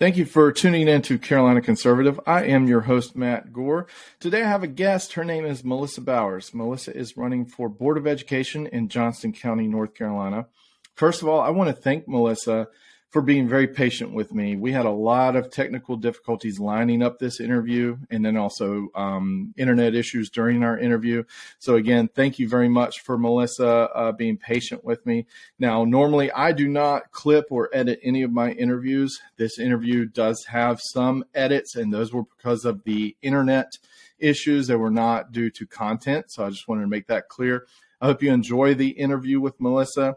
Thank you for tuning in to Carolina Conservative. I am your host, Matt Gore. Today I have a guest. Her name is Melissa Bowers. Melissa is running for Board of Education in Johnston County, North Carolina. First of all, I want to thank Melissa for being very patient with me. We had a lot of technical difficulties lining up this interview and then also um, internet issues during our interview. So, again, thank you very much for Melissa uh, being patient with me. Now, normally I do not clip or edit any of my interviews. This interview does have some edits, and those were because of the internet issues that were not due to content. So, I just wanted to make that clear. I hope you enjoy the interview with Melissa.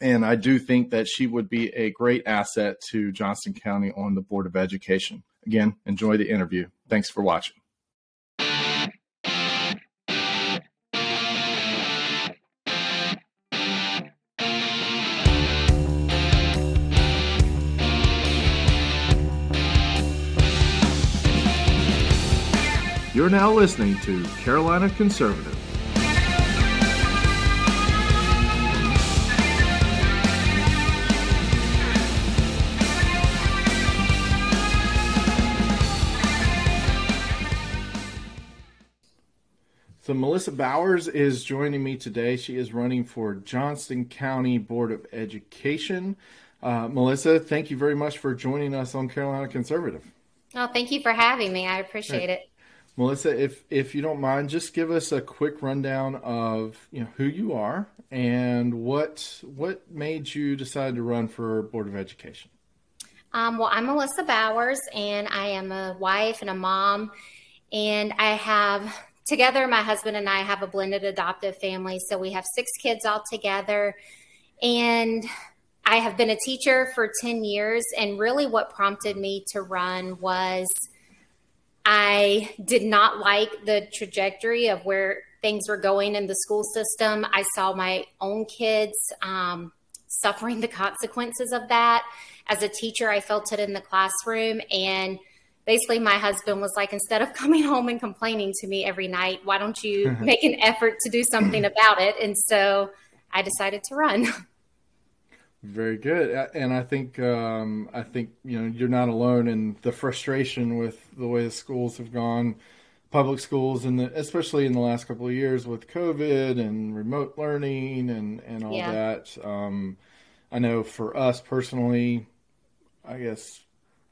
And I do think that she would be a great asset to Johnston County on the Board of Education. Again, enjoy the interview. Thanks for watching. You're now listening to Carolina Conservative. So, Melissa Bowers is joining me today. She is running for Johnston County Board of Education. Uh, Melissa, thank you very much for joining us on Carolina Conservative. Oh, thank you for having me. I appreciate it. Melissa, if if you don't mind, just give us a quick rundown of you know who you are and what what made you decide to run for Board of Education. Um, well, I'm Melissa Bowers, and I am a wife and a mom, and I have together, my husband and I have a blended adoptive family. So we have six kids all together. And I have been a teacher for 10 years. And really, what prompted me to run was I did not like the trajectory of where things were going in the school system. I saw my own kids um, suffering the consequences of that. As a teacher, I felt it in the classroom. And basically my husband was like instead of coming home and complaining to me every night why don't you make an effort to do something about it? And so i decided to run. Very good. And i think um, i think you know you're not alone in the frustration with the way the schools have gone public schools and especially in the last couple of years with covid and remote learning and and all yeah. that. Um, i know for us personally i guess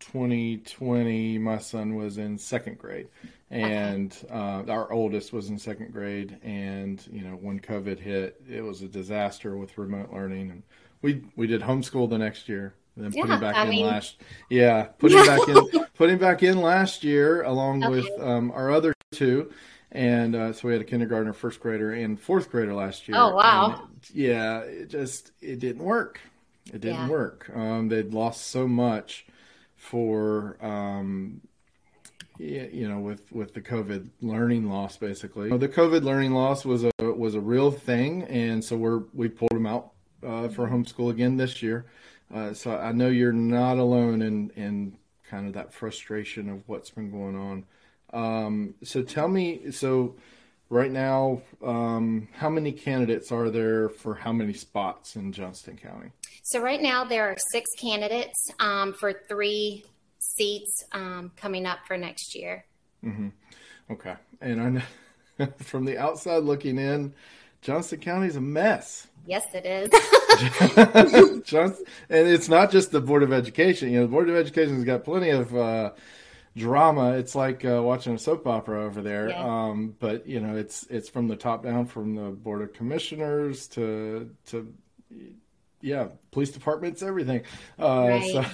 2020, my son was in second grade, and uh, our oldest was in second grade. And you know, when COVID hit, it was a disaster with remote learning, and we we did homeschool the next year. Then yeah, putting back I in mean... last, yeah, putting back in, putting back in last year along okay. with um, our other two, and uh, so we had a kindergartner, first grader, and fourth grader last year. Oh wow! It, yeah, it just it didn't work. It didn't yeah. work. Um, they'd lost so much for um, you know with with the COVID learning loss basically. The COVID learning loss was a was a real thing, and so we're we pulled them out uh, for homeschool again this year. Uh, so I know you're not alone in in kind of that frustration of what's been going on. Um, so tell me, so right now, um, how many candidates are there for how many spots in Johnston County? So right now there are six candidates um, for three seats um, coming up for next year. Mm-hmm. Okay, and I know from the outside looking in, Johnston County is a mess. Yes, it is. Johnston, and it's not just the Board of Education. You know, the Board of Education has got plenty of uh, drama. It's like uh, watching a soap opera over there. Yeah. Um, but you know, it's it's from the top down, from the Board of Commissioners to to yeah, police departments, everything. Uh, right. So,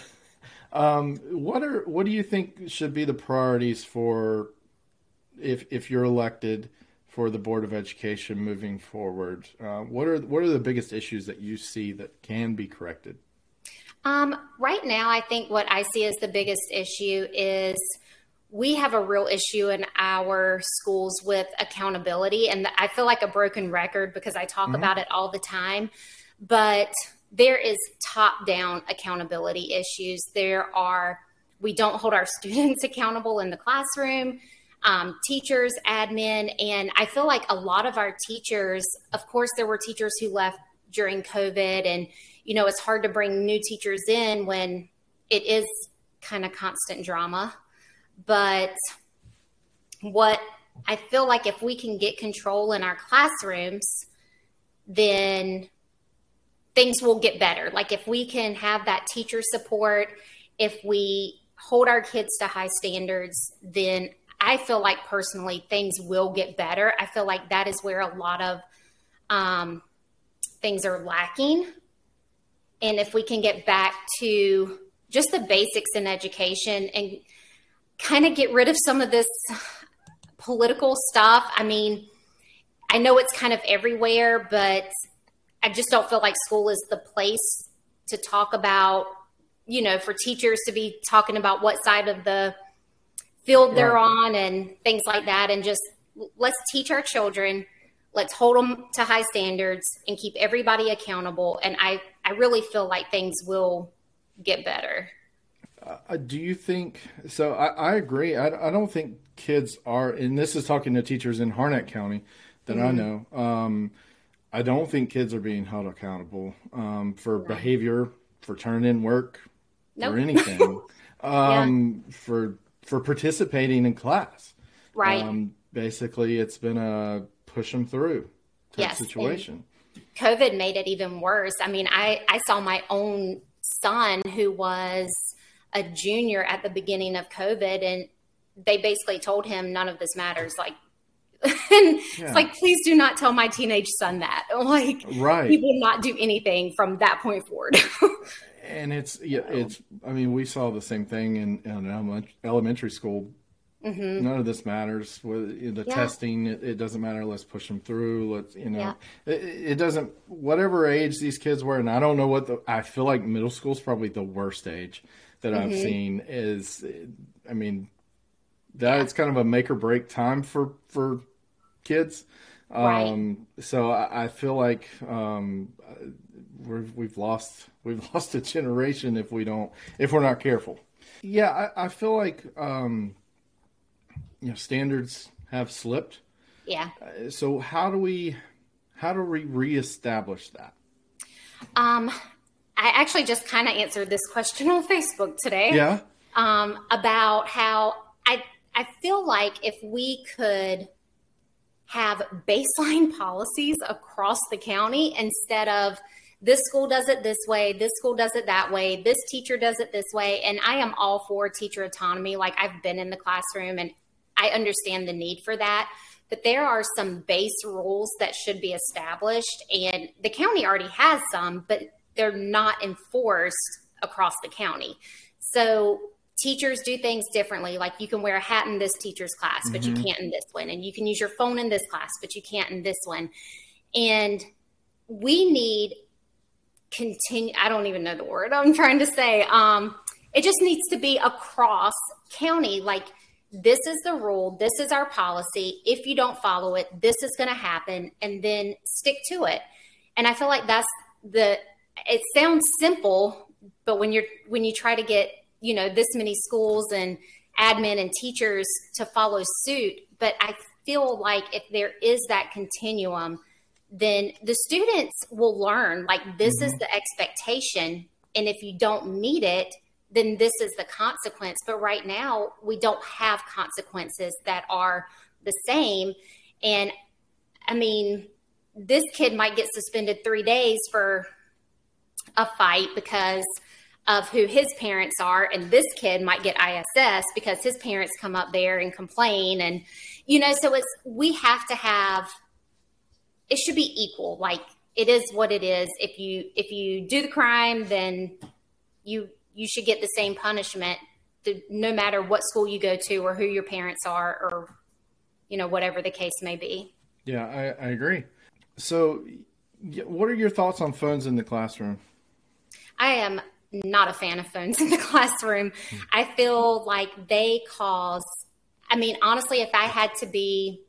um, what are what do you think should be the priorities for if if you're elected for the board of education moving forward? Uh, what are what are the biggest issues that you see that can be corrected? Um, right now, I think what I see as the biggest issue is we have a real issue in our schools with accountability, and I feel like a broken record because I talk mm-hmm. about it all the time. But there is top down accountability issues. There are, we don't hold our students accountable in the classroom, um, teachers, admin. And I feel like a lot of our teachers, of course, there were teachers who left during COVID. And, you know, it's hard to bring new teachers in when it is kind of constant drama. But what I feel like if we can get control in our classrooms, then things will get better. Like if we can have that teacher support, if we hold our kids to high standards, then I feel like personally things will get better. I feel like that is where a lot of um, things are lacking. And if we can get back to just the basics in education and kind of get rid of some of this political stuff. I mean, I know it's kind of everywhere, but I just don't feel like school is the place to talk about, you know, for teachers to be talking about what side of the field they're on and things like that. And just let's teach our children, let's hold them to high standards and keep everybody accountable. And I, I really feel like things will get better. Uh, do you think so? I, I agree. I, I, don't think kids are, and this is talking to teachers in Harnett County that mm-hmm. I know. Um, I don't think kids are being held accountable um, for behavior, for turning in work, nope. or anything, um, yeah. for for participating in class. Right. Um, basically, it's been a push them through type yes. situation. COVID made it even worse. I mean, I I saw my own son who was a junior at the beginning of COVID, and they basically told him none of this matters. Like, and yeah. it's like, please do not tell my teenage son that. Like, right? He will not do anything from that point forward. and it's yeah, it's. I mean, we saw the same thing in, in elementary school. Mm-hmm. None of this matters. With the yeah. testing, it, it, doesn't matter. Let's push them through. Let's you know, yeah. it, it, doesn't. Whatever age these kids were, and I don't know what the. I feel like middle school is probably the worst age that mm-hmm. I've seen. Is I mean, that it's kind of a make or break time for for kids. Right. Um, so I, I, feel like um, we have lost we've lost a generation if we don't if we're not careful. Yeah, I, I feel like um, you know standards have slipped. Yeah. Uh, so how do we how do we reestablish that? Um, I actually just kind of answered this question on Facebook today. Yeah. Um, about how I I feel like if we could have baseline policies across the county instead of this school does it this way, this school does it that way, this teacher does it this way. And I am all for teacher autonomy. Like I've been in the classroom and I understand the need for that. But there are some base rules that should be established. And the county already has some, but they're not enforced across the county. So teachers do things differently. Like you can wear a hat in this teacher's class, but mm-hmm. you can't in this one. And you can use your phone in this class, but you can't in this one. And we need continue I don't even know the word I'm trying to say. Um, it just needs to be across county. Like this is the rule, this is our policy. If you don't follow it, this is gonna happen, and then stick to it. And I feel like that's the it sounds simple, but when you're when you try to get you know this many schools and admin and teachers to follow suit but i feel like if there is that continuum then the students will learn like this mm-hmm. is the expectation and if you don't meet it then this is the consequence but right now we don't have consequences that are the same and i mean this kid might get suspended 3 days for a fight because of who his parents are and this kid might get ISS because his parents come up there and complain and you know so it's we have to have it should be equal like it is what it is. If you if you do the crime then you you should get the same punishment to, no matter what school you go to or who your parents are or you know whatever the case may be. Yeah I, I agree. So what are your thoughts on phones in the classroom? I am not a fan of phones in the classroom. Hmm. I feel like they cause, I mean, honestly, if I had to be,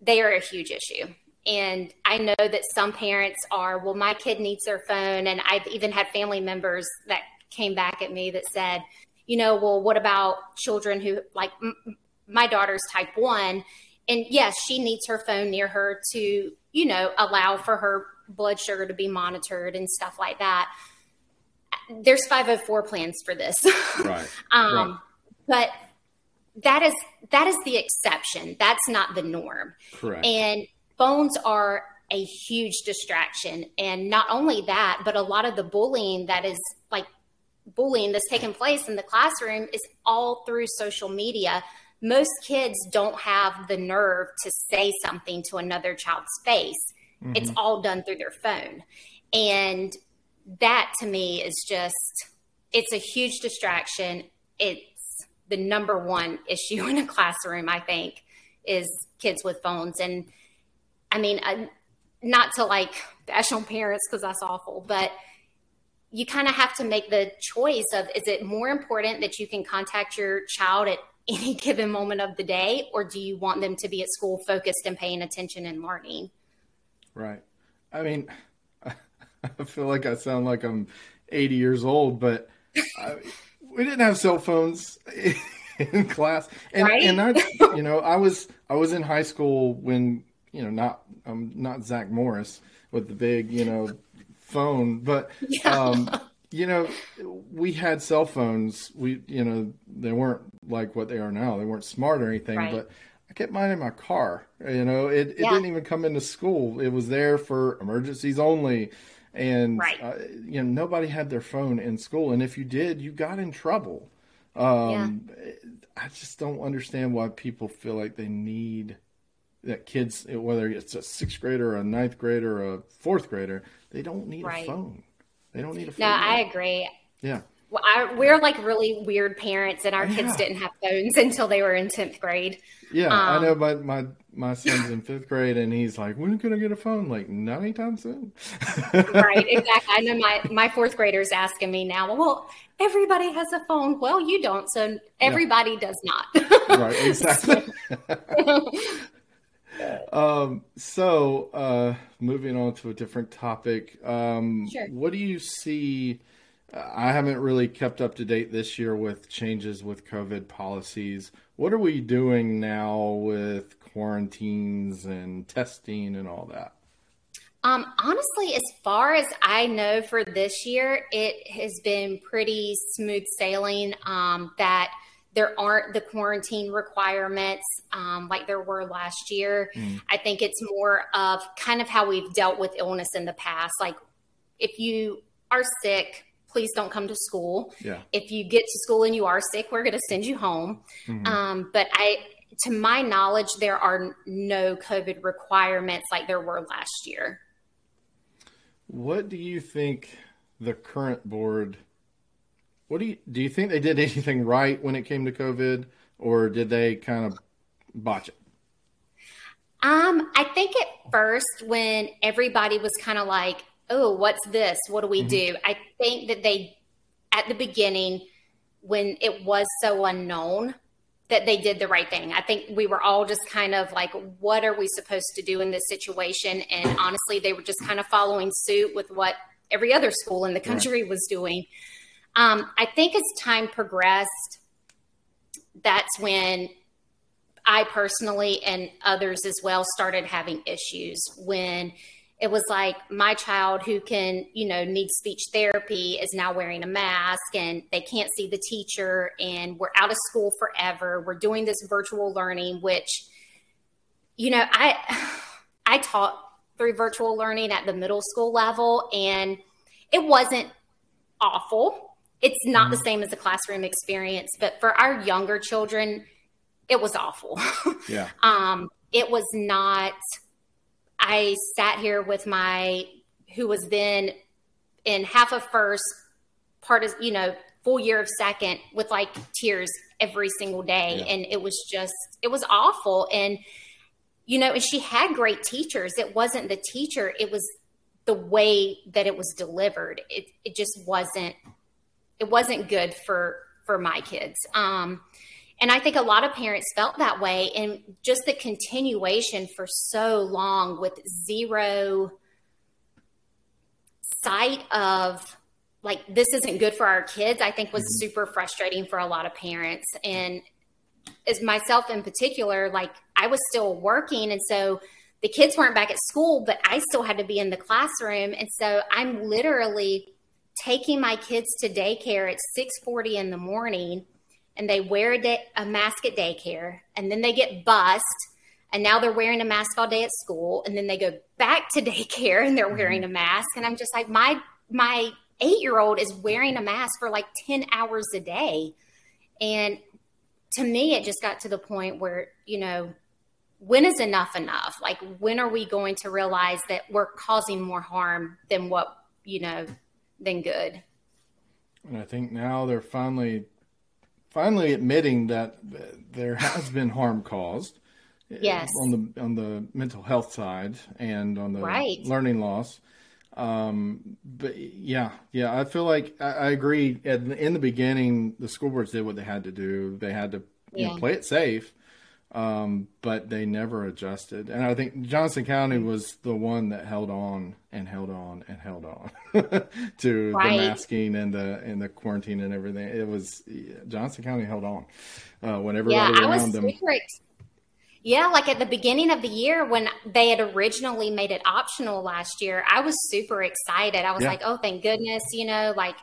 they are a huge issue. And I know that some parents are, well, my kid needs their phone. And I've even had family members that came back at me that said, you know, well, what about children who, like, m- my daughter's type one? And yes, she needs her phone near her to, you know, allow for her blood sugar to be monitored and stuff like that there's 504 plans for this. Right. um, right. But that is that is the exception. That's not the norm. Correct. And phones are a huge distraction. And not only that, but a lot of the bullying that is like bullying that's taking place in the classroom is all through social media. Most kids don't have the nerve to say something to another child's face. Mm-hmm. It's all done through their phone. And that to me is just, it's a huge distraction. It's the number one issue in a classroom, I think, is kids with phones. And I mean, I, not to like bash on parents because that's awful, but you kind of have to make the choice of is it more important that you can contact your child at any given moment of the day, or do you want them to be at school focused and paying attention and learning? Right. I mean, I feel like I sound like I'm 80 years old, but I, we didn't have cell phones in class, and right? and I, you know, I was I was in high school when you know not I'm not Zach Morris with the big you know phone, but yeah. um, you know we had cell phones. We you know they weren't like what they are now. They weren't smart or anything, right. but I kept mine in my car. You know, it, it yeah. didn't even come into school. It was there for emergencies only and right. uh, you know nobody had their phone in school and if you did you got in trouble um, yeah. i just don't understand why people feel like they need that kids whether it's a sixth grader or a ninth grader or a fourth grader they don't need right. a phone they don't need a phone no i agree yeah I, we're like really weird parents, and our yeah. kids didn't have phones until they were in tenth grade. Yeah, um, I know. My my my son's in fifth grade, and he's like, "When can I get a phone?" Like, not anytime soon. right, exactly. I know my my fourth grader's asking me now. Well, everybody has a phone. Well, you don't, so everybody yeah. does not. right, exactly. um, so, uh, moving on to a different topic. Um, sure. What do you see? I haven't really kept up to date this year with changes with COVID policies. What are we doing now with quarantines and testing and all that? Um, honestly, as far as I know for this year, it has been pretty smooth sailing. Um, that there aren't the quarantine requirements um, like there were last year. Mm. I think it's more of kind of how we've dealt with illness in the past. Like if you are sick, please don't come to school. Yeah. If you get to school and you are sick, we're going to send you home. Mm-hmm. Um, but I, to my knowledge, there are no COVID requirements like there were last year. What do you think the current board? What do you do? You think they did anything right when it came to COVID, or did they kind of botch it? Um, I think at first when everybody was kind of like, oh, what's this? What do we mm-hmm. do? I think that they, at the beginning, when it was so unknown, that they did the right thing. I think we were all just kind of like, what are we supposed to do in this situation? And honestly, they were just kind of following suit with what every other school in the country right. was doing. Um, I think as time progressed, that's when I personally and others as well started having issues when it was like my child who can you know need speech therapy is now wearing a mask and they can't see the teacher and we're out of school forever. We're doing this virtual learning which you know i i taught through virtual learning at the middle school level and it wasn't awful. It's not mm-hmm. the same as a classroom experience but for our younger children it was awful. Yeah. Um it was not I sat here with my who was then in half of first, part of you know full year of second with like tears every single day, yeah. and it was just it was awful. And you know, and she had great teachers. It wasn't the teacher; it was the way that it was delivered. It it just wasn't it wasn't good for for my kids. Um, and I think a lot of parents felt that way. And just the continuation for so long with zero sight of like, this isn't good for our kids, I think was mm-hmm. super frustrating for a lot of parents. And as myself in particular, like, I was still working. And so, the kids weren't back at school, but I still had to be in the classroom. And so I'm literally taking my kids to daycare at 6:40 in the morning and they wear a, day, a mask at daycare and then they get bussed and now they're wearing a mask all day at school and then they go back to daycare and they're mm-hmm. wearing a mask and i'm just like my my eight year old is wearing a mask for like 10 hours a day. And to me it just got to the point where you know when is enough enough? Like when are we going to realize that we're causing more harm than what you know than good? And i think now they're finally finally admitting that there has been harm caused yes. on the on the mental health side and on the right. learning loss. Um but yeah yeah i feel like i, I agree. At, in the beginning the school boards did what they had to do. They had to yeah. know, play it safe um, but they never adjusted. And I think Johnston County was the one that held on and held on and held on to right. the masking and the and the quarantine and everything. It was Johnston County held on uh, when everybody yeah, around them. yeah, like at the beginning of the year when they had originally made it optional last year, I was super excited. I was yeah. like, "Oh, thank goodness!" You know, like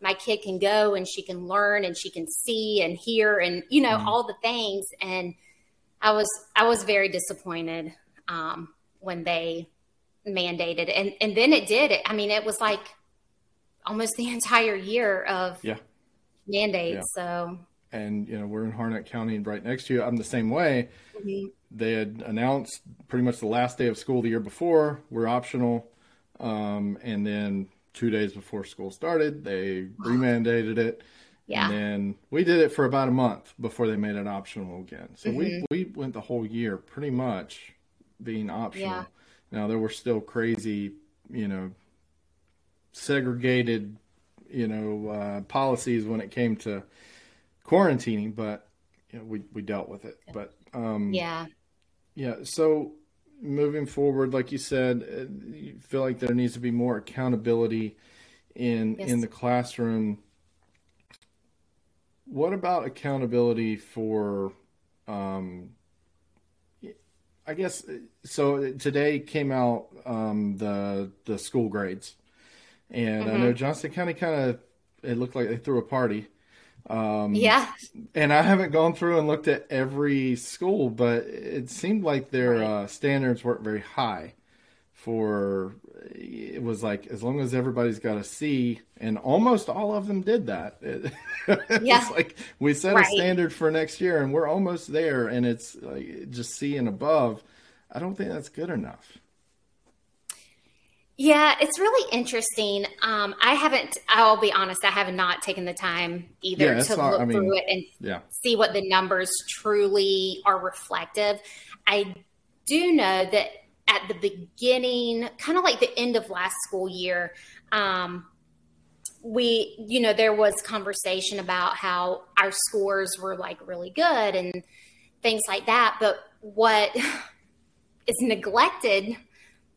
my kid can go and she can learn and she can see and hear and you know mm-hmm. all the things and I was I was very disappointed um, when they mandated, and and then it did. It, I mean, it was like almost the entire year of yeah mandates. Yeah. So and you know we're in Harnett County, right next to you. I'm the same way. Mm-hmm. They had announced pretty much the last day of school the year before we're optional, um, and then two days before school started, they remandated it. Yeah. And then we did it for about a month before they made it optional again. So mm-hmm. we, we went the whole year pretty much being optional. Yeah. Now there were still crazy, you know, segregated, you know, uh, policies when it came to quarantining, but you know, we, we dealt with it. But um, yeah. Yeah. So moving forward, like you said, uh, you feel like there needs to be more accountability in yes. in the classroom what about accountability for um, I guess so. Today came out um, the the school grades, and mm-hmm. I know. Johnston County kind of it looked like they threw a party. Um, yeah, and I haven't gone through and looked at every school, but it seemed like their uh, standards weren't very high for it was like as long as everybody's got a C, and almost all of them did that. It, yeah, like we set right. a standard for next year, and we're almost there, and it's like just C and above. I don't think that's good enough. Yeah, it's really interesting. Um, I haven't. I'll be honest. I have not taken the time either yeah, to not, look I mean, through it and yeah. see what the numbers truly are reflective. I do know that at the beginning, kind of like the end of last school year, um, we, you know, there was conversation about how our scores were like really good and things like that. But what is neglected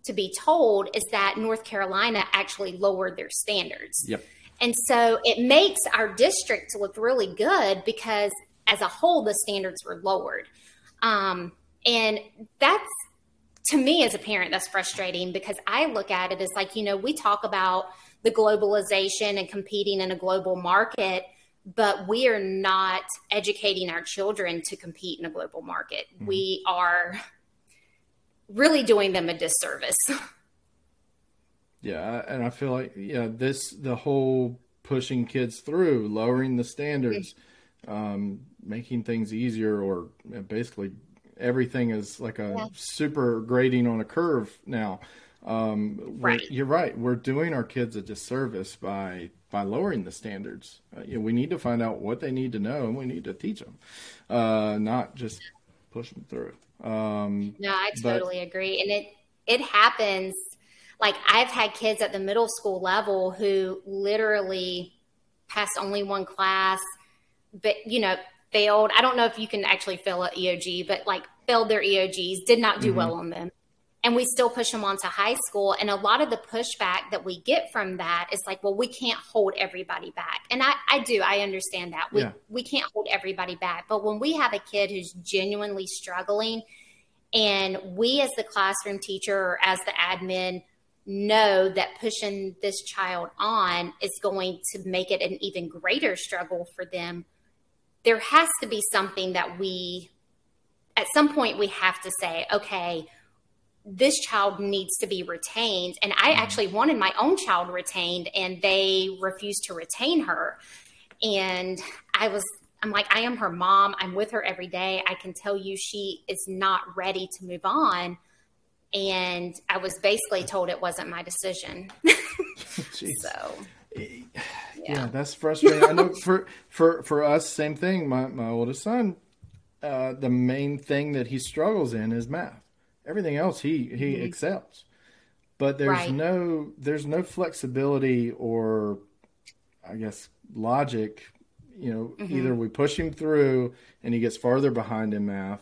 to be told is that North Carolina actually lowered their standards. Yep. And so it makes our district look really good because as a whole, the standards were lowered. Um, and that's to me as a parent, that's frustrating because I look at it as like, you know, we talk about the globalization and competing in a global market, but we are not educating our children to compete in a global market. Mm-hmm. We are really doing them a disservice. Yeah, and I feel like yeah, this the whole pushing kids through, lowering the standards, mm-hmm. um, making things easier, or basically everything is like a yeah. super grading on a curve now. Um, right. You're right. We're doing our kids a disservice by by lowering the standards. Uh, you know, we need to find out what they need to know, and we need to teach them, uh, not just push them through. Um, no, I totally but, agree, and it it happens. Like I've had kids at the middle school level who literally passed only one class, but you know failed. I don't know if you can actually fail an EOG, but like failed their EOGs, did not do mm-hmm. well on them. And we still push them on to high school. And a lot of the pushback that we get from that is like, well, we can't hold everybody back. And I, I do, I understand that. We, yeah. we can't hold everybody back. But when we have a kid who's genuinely struggling, and we as the classroom teacher or as the admin know that pushing this child on is going to make it an even greater struggle for them, there has to be something that we, at some point, we have to say, okay, this child needs to be retained. And I mm-hmm. actually wanted my own child retained, and they refused to retain her. And I was, I'm like, I am her mom. I'm with her every day. I can tell you she is not ready to move on and I was basically told it wasn't my decision. so yeah. yeah. that's frustrating. I know for for for us, same thing. My my oldest son, uh, the main thing that he struggles in is math. Everything else he he mm-hmm. accepts, but there's right. no there's no flexibility or I guess logic. You know, mm-hmm. either we push him through and he gets farther behind in math,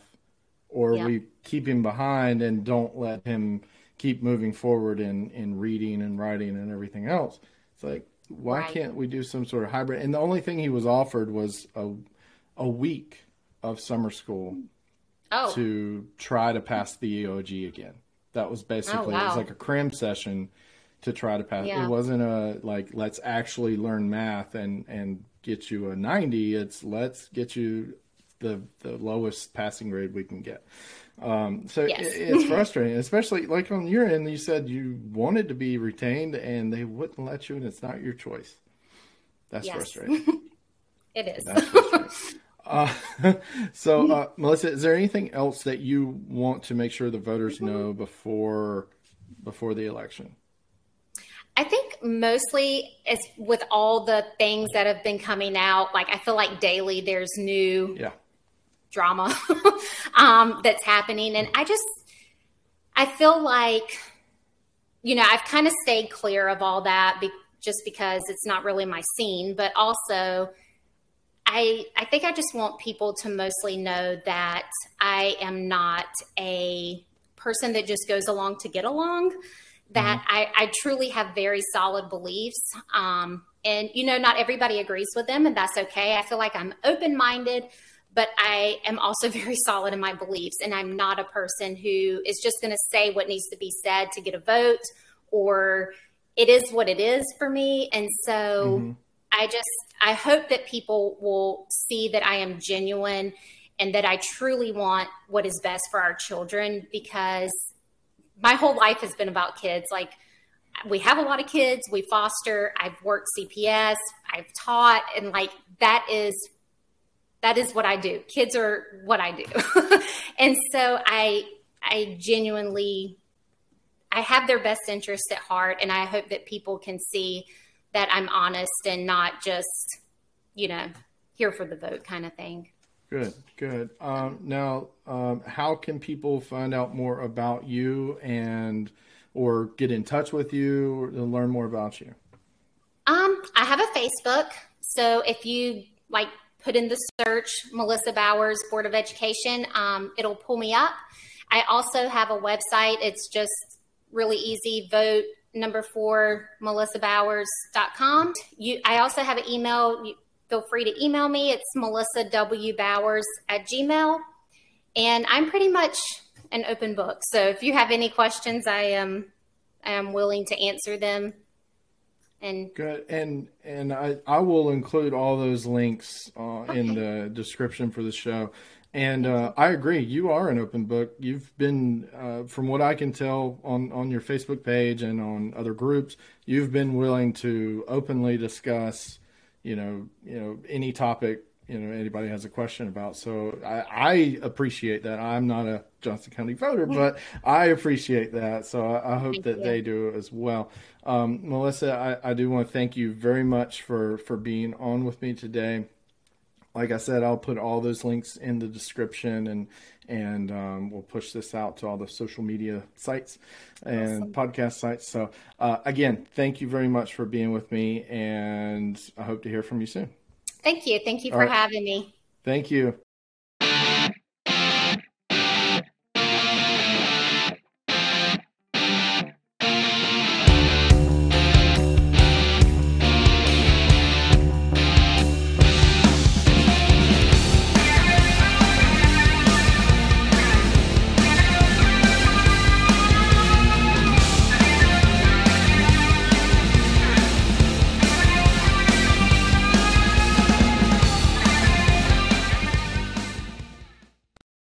or yeah. we keep him behind and don't let him keep moving forward in in reading and writing and everything else. It's like why right. can't we do some sort of hybrid? And the only thing he was offered was a a week of summer school oh. to try to pass the EOG again. That was basically oh, wow. it was oh, like a cram session to try to pass. Yeah. It wasn't a like let's actually learn math and and get you a 90. It's let's get you the the lowest passing grade we can get. Um, so yes. it, it's frustrating, especially like on your end. You said you wanted to be retained, and they wouldn't let you, and it's not your choice. That's yes. frustrating. it is. Uh, so, uh, Melissa, is there anything else that you want to make sure the voters know before before the election? I think mostly as with all the things that have been coming out, like I feel like daily there's new yeah drama um, that's happening. And I just, I feel like, you know, I've kind of stayed clear of all that be- just because it's not really my scene, but also I, I think I just want people to mostly know that I am not a person that just goes along to get along. That mm-hmm. I, I truly have very solid beliefs. Um, and, you know, not everybody agrees with them, and that's okay. I feel like I'm open minded but I am also very solid in my beliefs. And I'm not a person who is just going to say what needs to be said to get a vote or it is what it is for me. And so mm-hmm. I just, I hope that people will see that I am genuine and that I truly want what is best for our children because my whole life has been about kids. Like, we have a lot of kids, we foster, I've worked CPS, I've taught, and like that is that is what I do. Kids are what I do. and so I I genuinely I have their best interests at heart and I hope that people can see that I'm honest and not just, you know, here for the vote kind of thing. Good, good. Um, now, um, how can people find out more about you and or get in touch with you or learn more about you? Um, I have a Facebook. So if you like put in the search Melissa Bowers Board of Education. Um, it'll pull me up. I also have a website. It's just really easy. Vote number four melissabowers.com. You, I also have an email. You, feel free to email me. It's Melissa W Bowers at Gmail. And I'm pretty much an open book. So if you have any questions, I am I am willing to answer them and good. And and i i will include all those links uh, okay. in the description for the show. And uh, i agree you are an open book. You've been uh, from what i can tell on on your facebook page and on other groups you've been willing to openly discuss you know you know any topic you know anybody has a question about. So I, I appreciate that. I'm not a Johnston County voter, but I appreciate that. So I, I hope thank that you. they do as well. Um, Melissa, I, I do want to thank you very much for for being on with me today. Like I said, I'll put all those links in the description and and um, we'll push this out to all the social media sites and awesome. podcast sites. So uh, again, thank you very much for being with me, and I hope to hear from you soon. Thank you. Thank you for right. having me. Thank you.